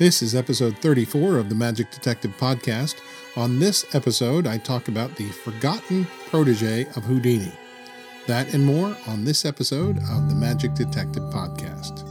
This is episode 34 of the Magic Detective Podcast. On this episode, I talk about the forgotten protege of Houdini. That and more on this episode of the Magic Detective Podcast.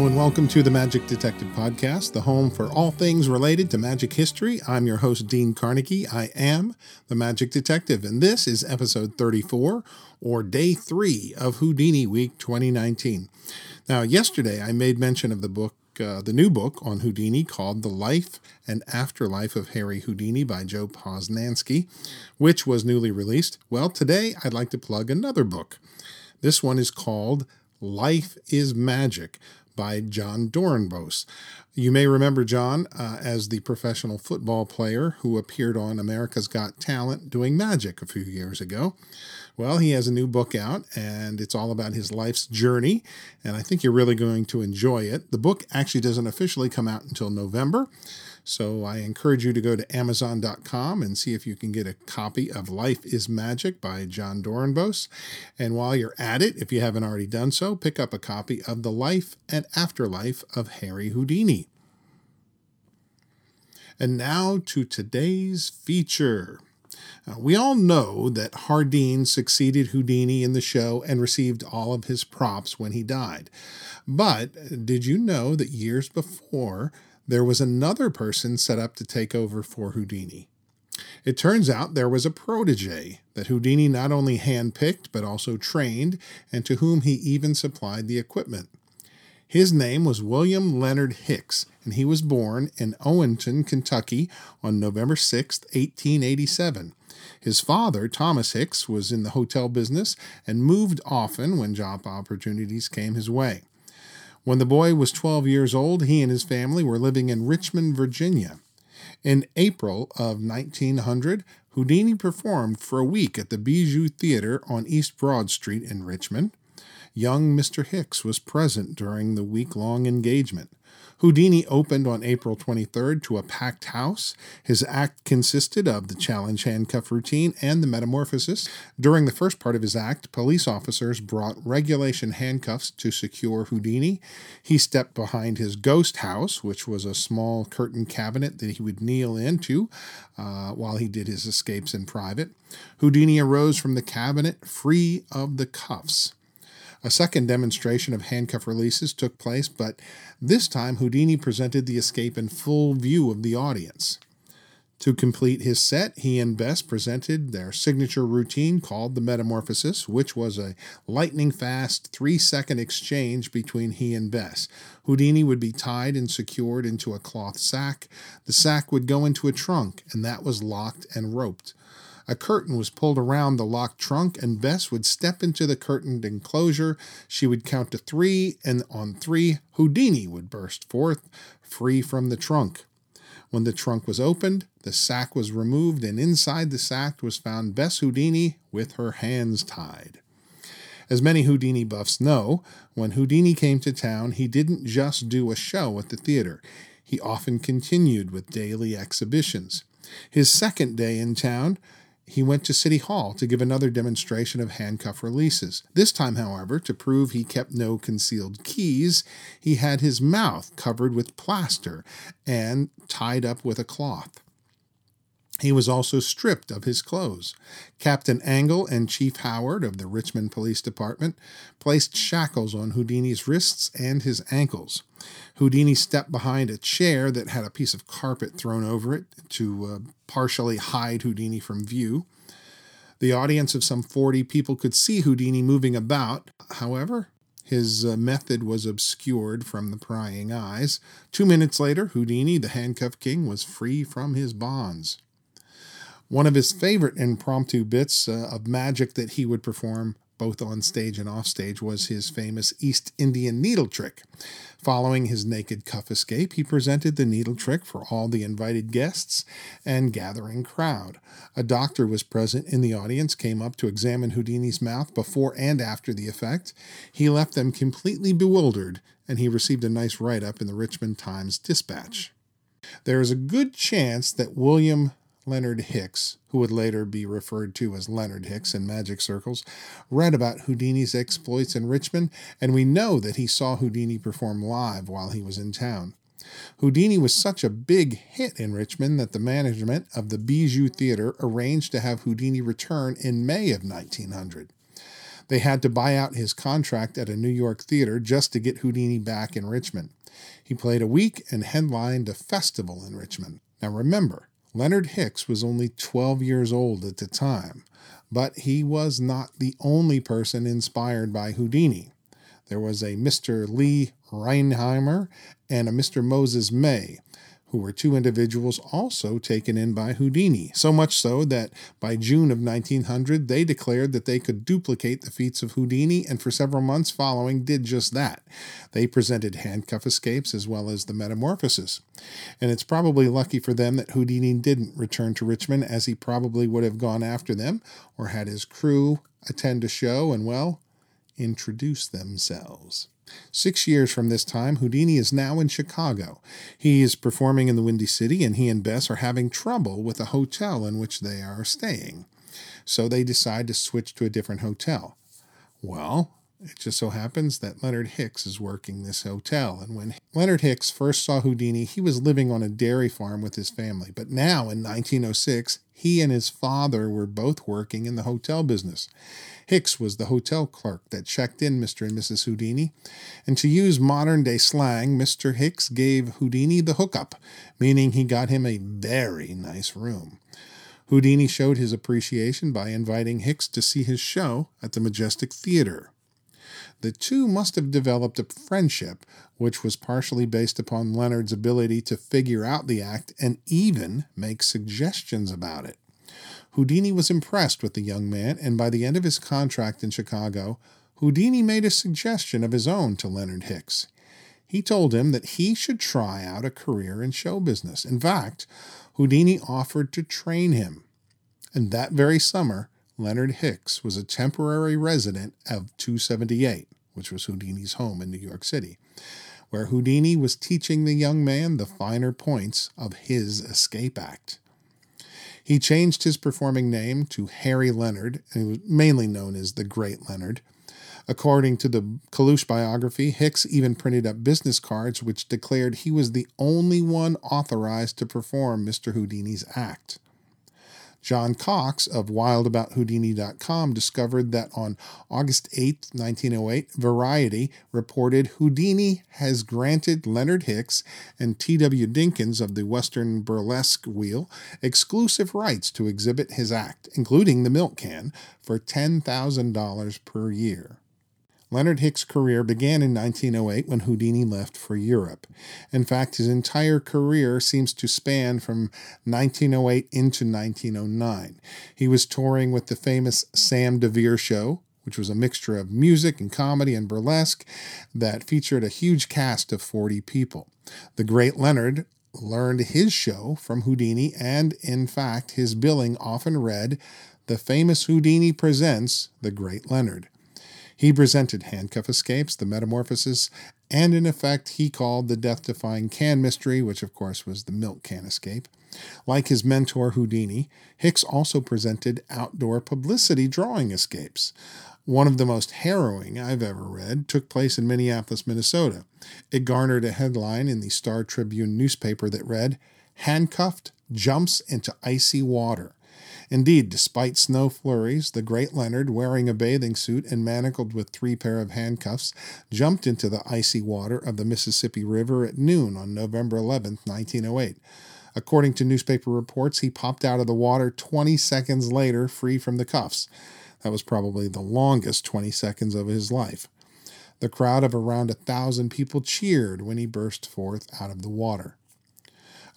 And welcome to the Magic Detective Podcast, the home for all things related to magic history. I'm your host, Dean Carnegie. I am the Magic Detective, and this is episode 34, or day three of Houdini Week 2019. Now, yesterday I made mention of the book, uh, the new book on Houdini called The Life and Afterlife of Harry Houdini by Joe Posnanski, which was newly released. Well, today I'd like to plug another book. This one is called Life is Magic by Jon Dorenbos. You may remember John uh, as the professional football player who appeared on America's Got Talent doing magic a few years ago. Well, he has a new book out, and it's all about his life's journey, and I think you're really going to enjoy it. The book actually doesn't officially come out until November. So I encourage you to go to Amazon.com and see if you can get a copy of Life is Magic by Jon Dorenbos. And while you're at it, if you haven't already done so, pick up a copy of The Life and Afterlife of Harry Houdini. And now to today's feature. Uh, we all know that Hardeen succeeded Houdini in the show and received all of his props when he died. But did you know that years before, there was another person set up to take over for Houdini. It turns out there was a protege that Houdini not only handpicked but also trained, and to whom he even supplied the equipment. His name was William Leonard Hicks, and he was born in Owenton, Kentucky on November 6, 1887. His father, Thomas Hicks, was in the hotel business and moved often when job opportunities came his way. When the boy was 12 years old, he and his family were living in Richmond, Virginia. In April of 1900, Houdini performed for a week at the Bijou Theater on East Broad Street in Richmond. Young Mr. Hicks was present during the week long engagement. Houdini opened on April 23rd to a packed house. His act consisted of the challenge handcuff routine and the metamorphosis. During the first part of his act, police officers brought regulation handcuffs to secure Houdini. He stepped behind his ghost house, which was a small curtain cabinet that he would kneel into uh, while he did his escapes in private. Houdini arose from the cabinet free of the cuffs. A second demonstration of handcuff releases took place, but this time Houdini presented the escape in full view of the audience. To complete his set, he and Bess presented their signature routine called the Metamorphosis, which was a lightning fast three second exchange between he and Bess. Houdini would be tied and secured into a cloth sack. The sack would go into a trunk, and that was locked and roped. A curtain was pulled around the locked trunk, and Bess would step into the curtained enclosure. She would count to three, and on three, Houdini would burst forth, free from the trunk. When the trunk was opened, the sack was removed, and inside the sack was found Bess Houdini with her hands tied. As many Houdini buffs know, when Houdini came to town, he didn't just do a show at the theater. He often continued with daily exhibitions. His second day in town, he went to City Hall to give another demonstration of handcuff releases. This time, however, to prove he kept no concealed keys, he had his mouth covered with plaster and tied up with a cloth. He was also stripped of his clothes. Captain Angle and Chief Howard of the Richmond Police Department placed shackles on Houdini's wrists and his ankles. Houdini stepped behind a chair that had a piece of carpet thrown over it to uh, partially hide Houdini from view. The audience of some 40 people could see Houdini moving about. However, his uh, method was obscured from the prying eyes. Two minutes later, Houdini, the handcuff king, was free from his bonds. One of his favorite impromptu bits uh, of magic that he would perform both on stage and off stage, was his famous East Indian needle trick. Following his naked cuff escape, he presented the needle trick for all the invited guests and gathering crowd. A doctor was present in the audience, came up to examine Houdini's mouth before and after the effect. He left them completely bewildered, and he received a nice write up in the Richmond Times Dispatch. There is a good chance that William Leonard Hicks, who would later be referred to as Leonard Hicks in magic circles, read about Houdini's exploits in Richmond, and we know that he saw Houdini perform live while he was in town. Houdini was such a big hit in Richmond that the management of the Bijou Theater arranged to have Houdini return in May of 1900. They had to buy out his contract at a New York theater just to get Houdini back in Richmond. He played a week and headlined a festival in Richmond. Now remember, Leonard Hicks was only 12 years old at the time, but he was not the only person inspired by Houdini. There was a Mr. Lee Reinheimer and a Mr. Moses May, who were two individuals also taken in by Houdini, so much so that by June of 1900 they declared that they could duplicate the feats of Houdini, and for several months following did just that. They presented handcuff escapes as well as the metamorphosis. And it's probably lucky for them that Houdini didn't return to Richmond, as he probably would have gone after them or had his crew attend a show and, well, introduce themselves. Six years from this time, Houdini is now in Chicago. He is performing in the Windy City, and he and Bess are having trouble with the hotel in which they are staying. So they decide to switch to a different hotel. Well, it just so happens that Leonard Hicks is working this hotel. And when Leonard Hicks first saw Houdini, he was living on a dairy farm with his family. But now, in 1906, he and his father were both working in the hotel business. Hicks was the hotel clerk that checked in Mr. and Mrs. Houdini, and to use modern day slang, Mr. Hicks gave Houdini the hookup, meaning he got him a very nice room. Houdini showed his appreciation by inviting Hicks to see his show at the Majestic Theater. The two must have developed a friendship, which was partially based upon Leonard's ability to figure out the act and even make suggestions about it. Houdini was impressed with the young man, and by the end of his contract in Chicago, Houdini made a suggestion of his own to Leonard Hicks. He told him that he should try out a career in show business. In fact, Houdini offered to train him. And that very summer, Leonard Hicks was a temporary resident of 278, which was Houdini's home in New York City, where Houdini was teaching the young man the finer points of his escape act. He changed his performing name to Harry Leonard, and he was mainly known as the Great Leonard. According to the Kalush biography, Hicks even printed up business cards which declared he was the only one authorized to perform Mr. Houdini's act. John Cox of WildAboutHoudini.com discovered that on August 8, 1908, Variety reported Houdini has granted Leonard Hicks and T.W. Dinkins of the Western Burlesque Wheel exclusive rights to exhibit his act, including the milk can, for $10,000 per year. Leonard Hicks' career began in 1908 when Houdini left for Europe. In fact, his entire career seems to span from 1908 into 1909. He was touring with the famous Sam DeVere Show, which was a mixture of music and comedy and burlesque that featured a huge cast of 40 people. The great Leonard learned his show from Houdini, and in fact, his billing often read, The famous Houdini presents The Great Leonard. He presented handcuff escapes, the metamorphosis, and in effect, he called the death defying can mystery, which of course was the milk can escape. Like his mentor Houdini, Hicks also presented outdoor publicity drawing escapes. One of the most harrowing I've ever read took place in Minneapolis, Minnesota. It garnered a headline in the Star Tribune newspaper that read, Handcuffed jumps into icy water. Indeed, despite snow flurries, the great Leonard, wearing a bathing suit and manacled with three pair of handcuffs, jumped into the icy water of the Mississippi River at noon on November 11, 1908. According to newspaper reports, he popped out of the water 20 seconds later, free from the cuffs. That was probably the longest 20 seconds of his life. The crowd of around a thousand people cheered when he burst forth out of the water.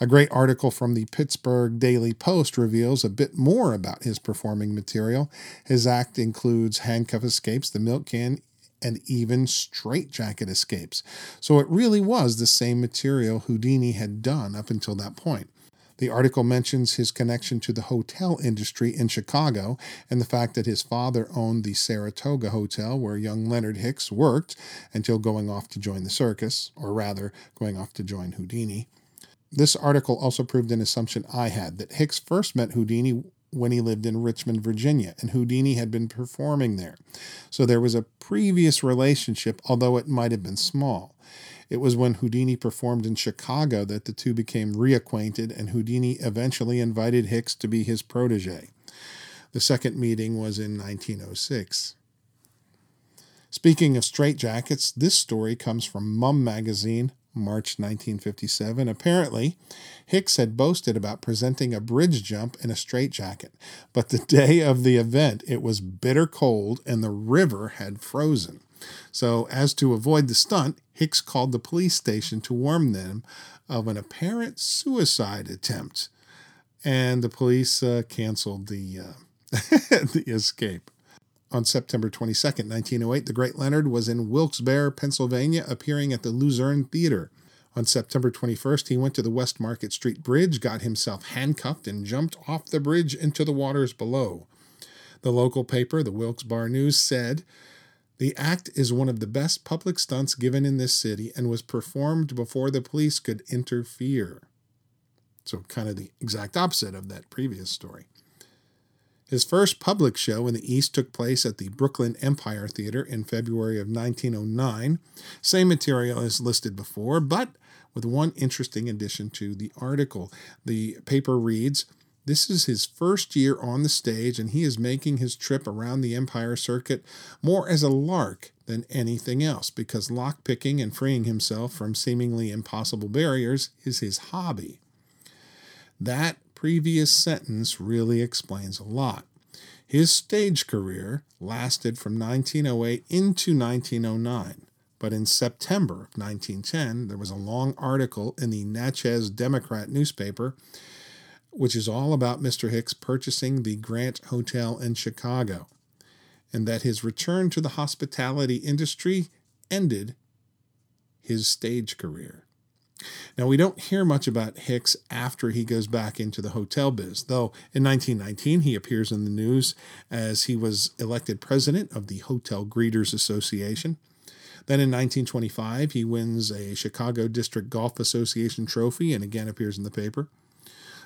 A great article from the Pittsburgh Daily Post reveals a bit more about his performing material. His act includes handcuff escapes, the milk can, and even straitjacket escapes. So it really was the same material Houdini had done up until that point. The article mentions his connection to the hotel industry in Chicago and the fact that his father owned the Saratoga Hotel where young Leonard Hicks worked until going off to join the circus, or rather, going off to join Houdini. This article also proved an assumption I had that Hicks first met Houdini when he lived in Richmond, Virginia, and Houdini had been performing there. So there was a previous relationship, although it might have been small. It was when Houdini performed in Chicago that the two became reacquainted, and Houdini eventually invited Hicks to be his protege. The second meeting was in 1906. Speaking of straitjackets, this story comes from Mum magazine, March 1957. Apparently, Hicks had boasted about presenting a bridge jump in a straitjacket, but the day of the event it was bitter cold and the river had frozen. So, as to avoid the stunt, Hicks called the police station to warn them of an apparent suicide attempt, and the police uh, canceled the uh, the escape. On September 22, 1908, the great Leonard was in Wilkes-Barre, Pennsylvania, appearing at the Luzerne Theater. On September 21st, he went to the West Market Street Bridge, got himself handcuffed, and jumped off the bridge into the waters below. The local paper, the Wilkes-Barre News, said the act is one of the best public stunts given in this city and was performed before the police could interfere. So, kind of the exact opposite of that previous story. His first public show in the East took place at the Brooklyn Empire Theater in February of 1909. Same material as listed before, but with one interesting addition to the article. The paper reads this is his first year on the stage, and he is making his trip around the Empire Circuit more as a lark than anything else, because lockpicking and freeing himself from seemingly impossible barriers is his hobby. That previous sentence really explains a lot. His stage career lasted from 1908 into 1909. But in September of 1910, there was a long article in the Natchez Democrat newspaper which is all about Mr. Hicks purchasing the Grant Hotel in Chicago, and that his return to the hospitality industry ended his stage career. Now, we don't hear much about Hicks after he goes back into the hotel biz, though in 1919 he appears in the news as he was elected president of the Hotel Greeters Association. Then in 1925, he wins a Chicago District Golf Association trophy and again appears in the paper.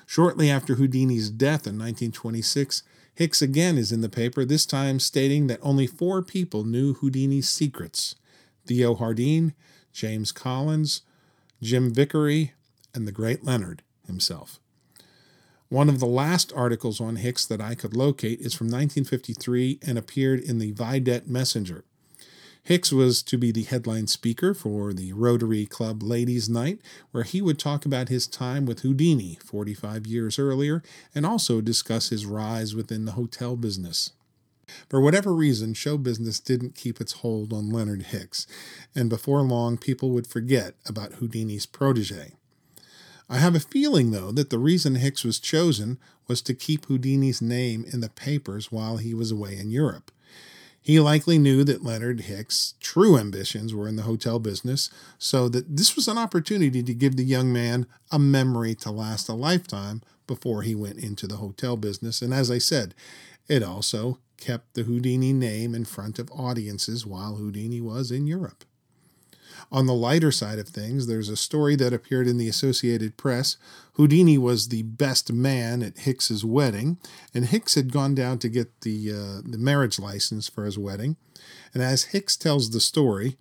Shortly after Houdini's death in 1926, Hicks again is in the paper, this time stating that only four people knew Houdini's secrets Theo Hardeen, James Collins, Jim Vickery, and the great Leonard himself. One of the last articles on Hicks that I could locate is from 1953 and appeared in the Vidette Messenger. Hicks was to be the headline speaker for the Rotary Club Ladies' Night, where he would talk about his time with Houdini 45 years earlier and also discuss his rise within the hotel business. For whatever reason, show business didn't keep its hold on Leonard Hicks, and before long people would forget about Houdini's protege. I have a feeling, though, that the reason Hicks was chosen was to keep Houdini's name in the papers while he was away in Europe. He likely knew that Leonard Hicks' true ambitions were in the hotel business, so that this was an opportunity to give the young man a memory to last a lifetime before he went into the hotel business. And as I said, it also kept the Houdini name in front of audiences while Houdini was in Europe. On the lighter side of things, there's a story that appeared in the Associated Press. Houdini was the best man at Hicks's wedding, and Hicks had gone down to get the uh, the marriage license for his wedding. And as Hicks tells the story,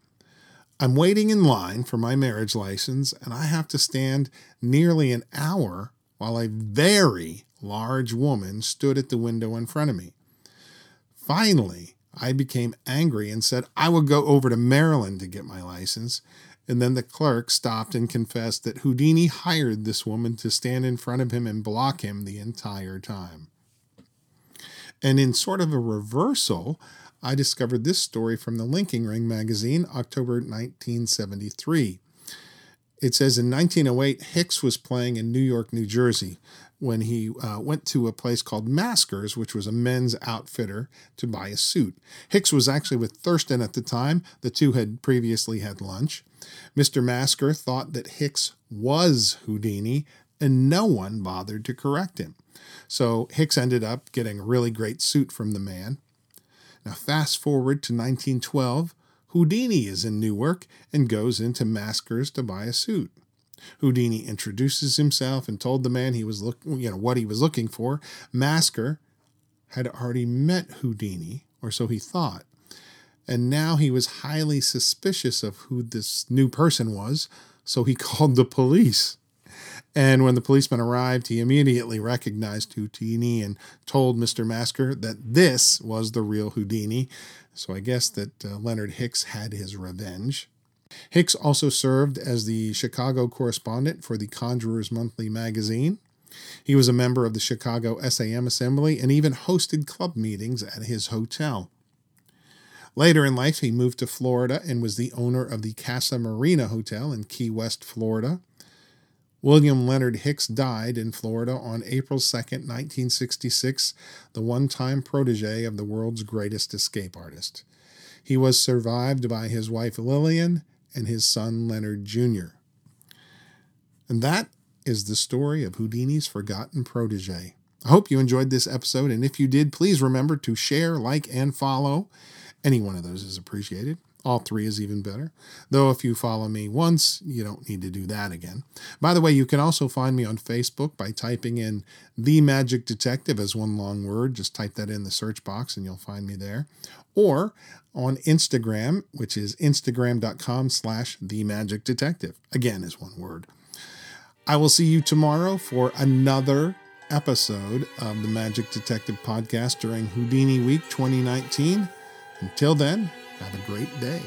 I'm waiting in line for my marriage license, and I have to stand nearly an hour while a very large woman stood at the window in front of me. Finally, I became angry and said I would go over to Maryland to get my license. And then the clerk stopped and confessed that Houdini hired this woman to stand in front of him and block him the entire time. And in sort of a reversal, I discovered this story from the Linking Ring magazine, October 1973. It says in 1908, Hicks was playing in Newark, New Jersey, when he uh, went to a place called Maskers, which was a men's outfitter, to buy a suit. Hicks was actually with Thurston at the time. The two had previously had lunch. Mr. Masker thought that Hicks was Houdini, and no one bothered to correct him. So Hicks ended up getting a really great suit from the man. Now, fast forward to 1912, Houdini is in Newark and goes into Maskers to buy a suit. Houdini introduces himself and told the man he was you know, what he was looking for. Masker had already met Houdini, or so he thought, and now he was highly suspicious of who this new person was, so he called the police. And when the policeman arrived, he immediately recognized Houdini and told Mr. Masker that this was the real Houdini. So I guess that uh, Leonard Hicks had his revenge. Hicks also served as the Chicago correspondent for the Conjurer's Monthly magazine. He was a member of the Chicago SAM Assembly and even hosted club meetings at his hotel. Later in life, he moved to Florida and was the owner of the Casa Marina Hotel in Key West, Florida. William Leonard Hicks died in Florida on April 2, 1966, the one time protege of the world's greatest escape artist. He was survived by his wife Lillian and his son Leonard Jr. And that is the story of Houdini's forgotten protege. I hope you enjoyed this episode, and if you did, please remember to share, like, and follow. Any one of those is appreciated. All three is even better. Though if you follow me once, you don't need to do that again. By the way, you can also find me on Facebook by typing in The Magic Detective as one long word. Just type that in the search box and you'll find me there. Or on Instagram, which is instagram.com slash The Magic Detective. Again, is one word. I will see you tomorrow for another episode of the Magic Detective podcast during Houdini Week 2019. Until then, have a great day.